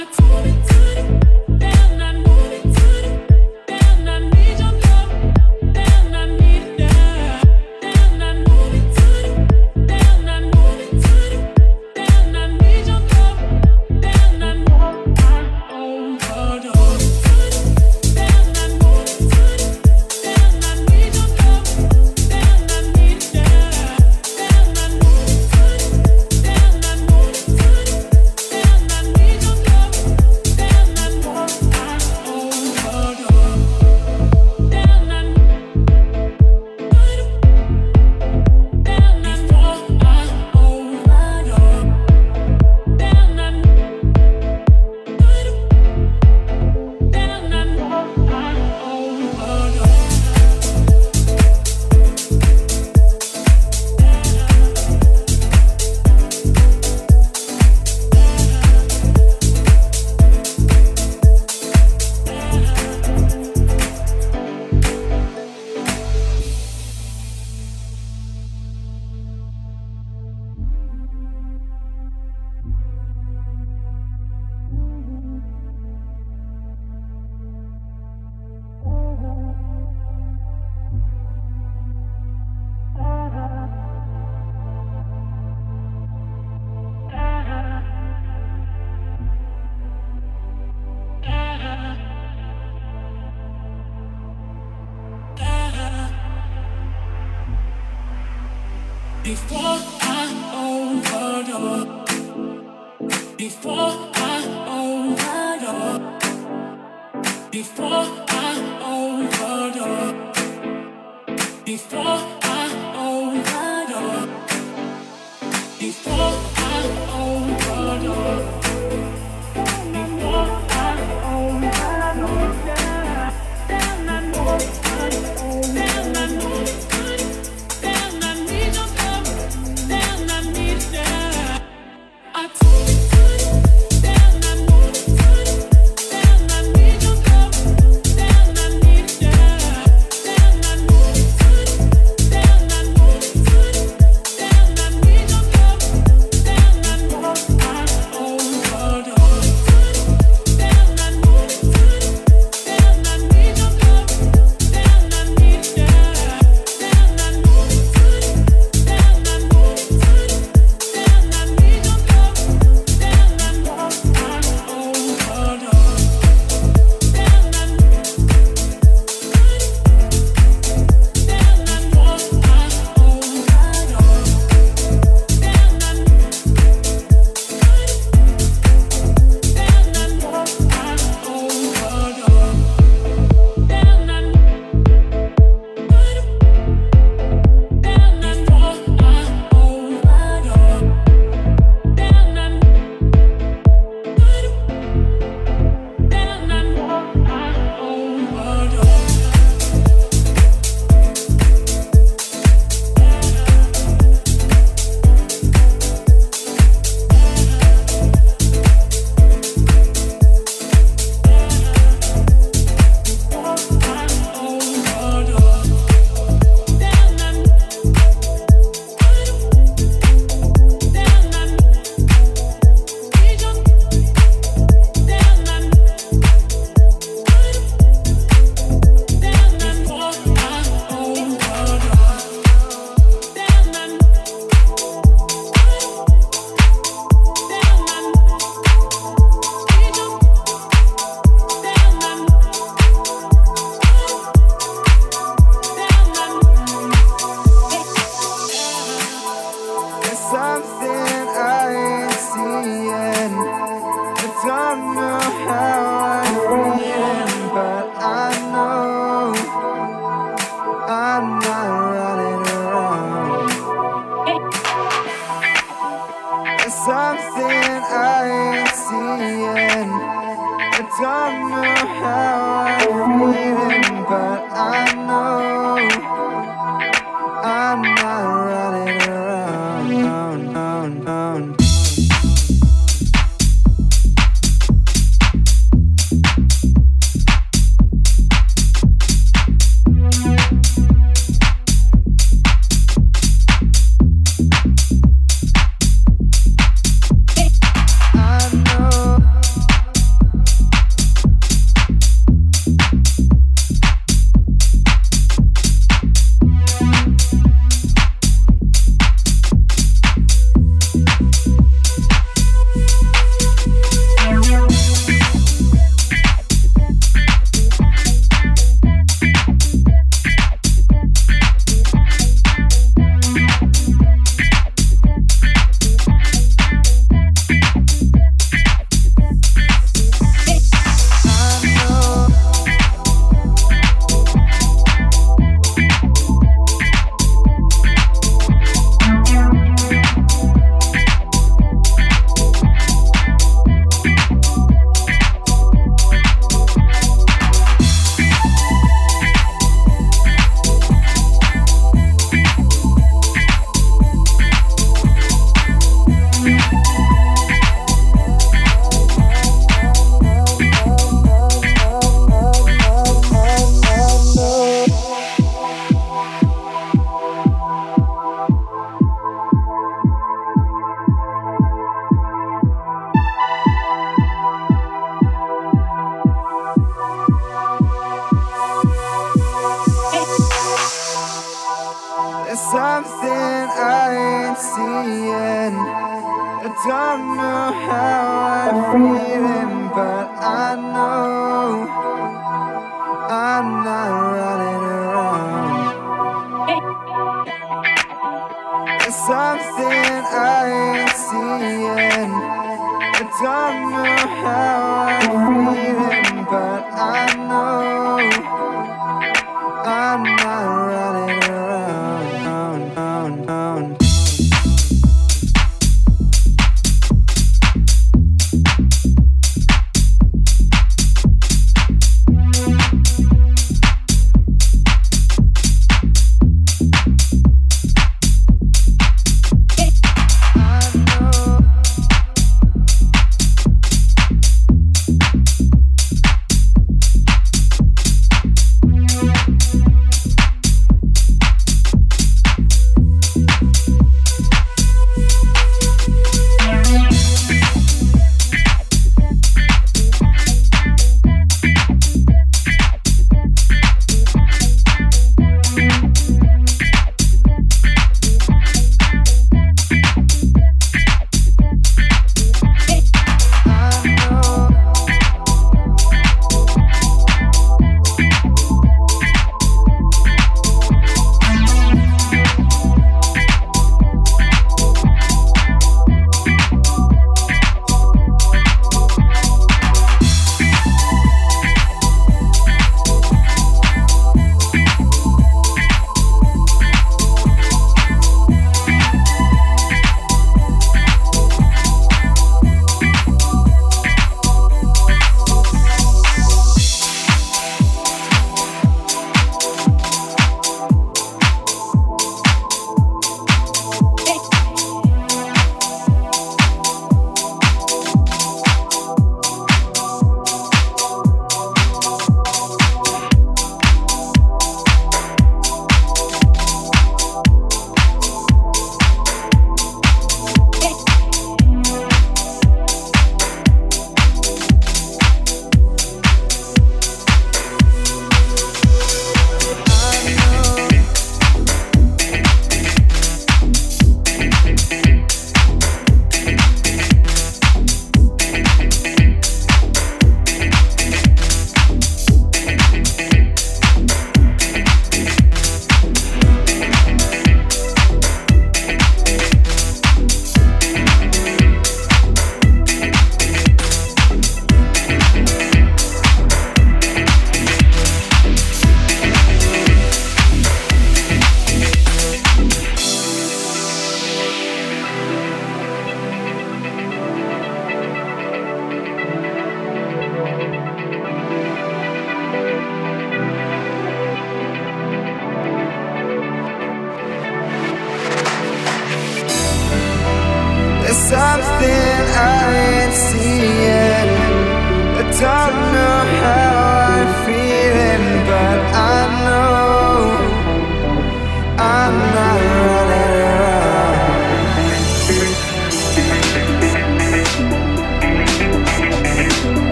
I take Before I overdose. Before I overdose. Before I overdose. Before I overdose. Before.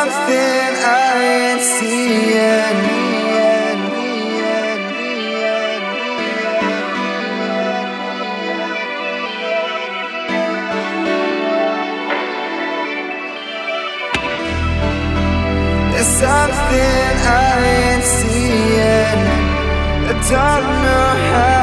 Something I ain't seeing. Something I ain't seeing. I don't know how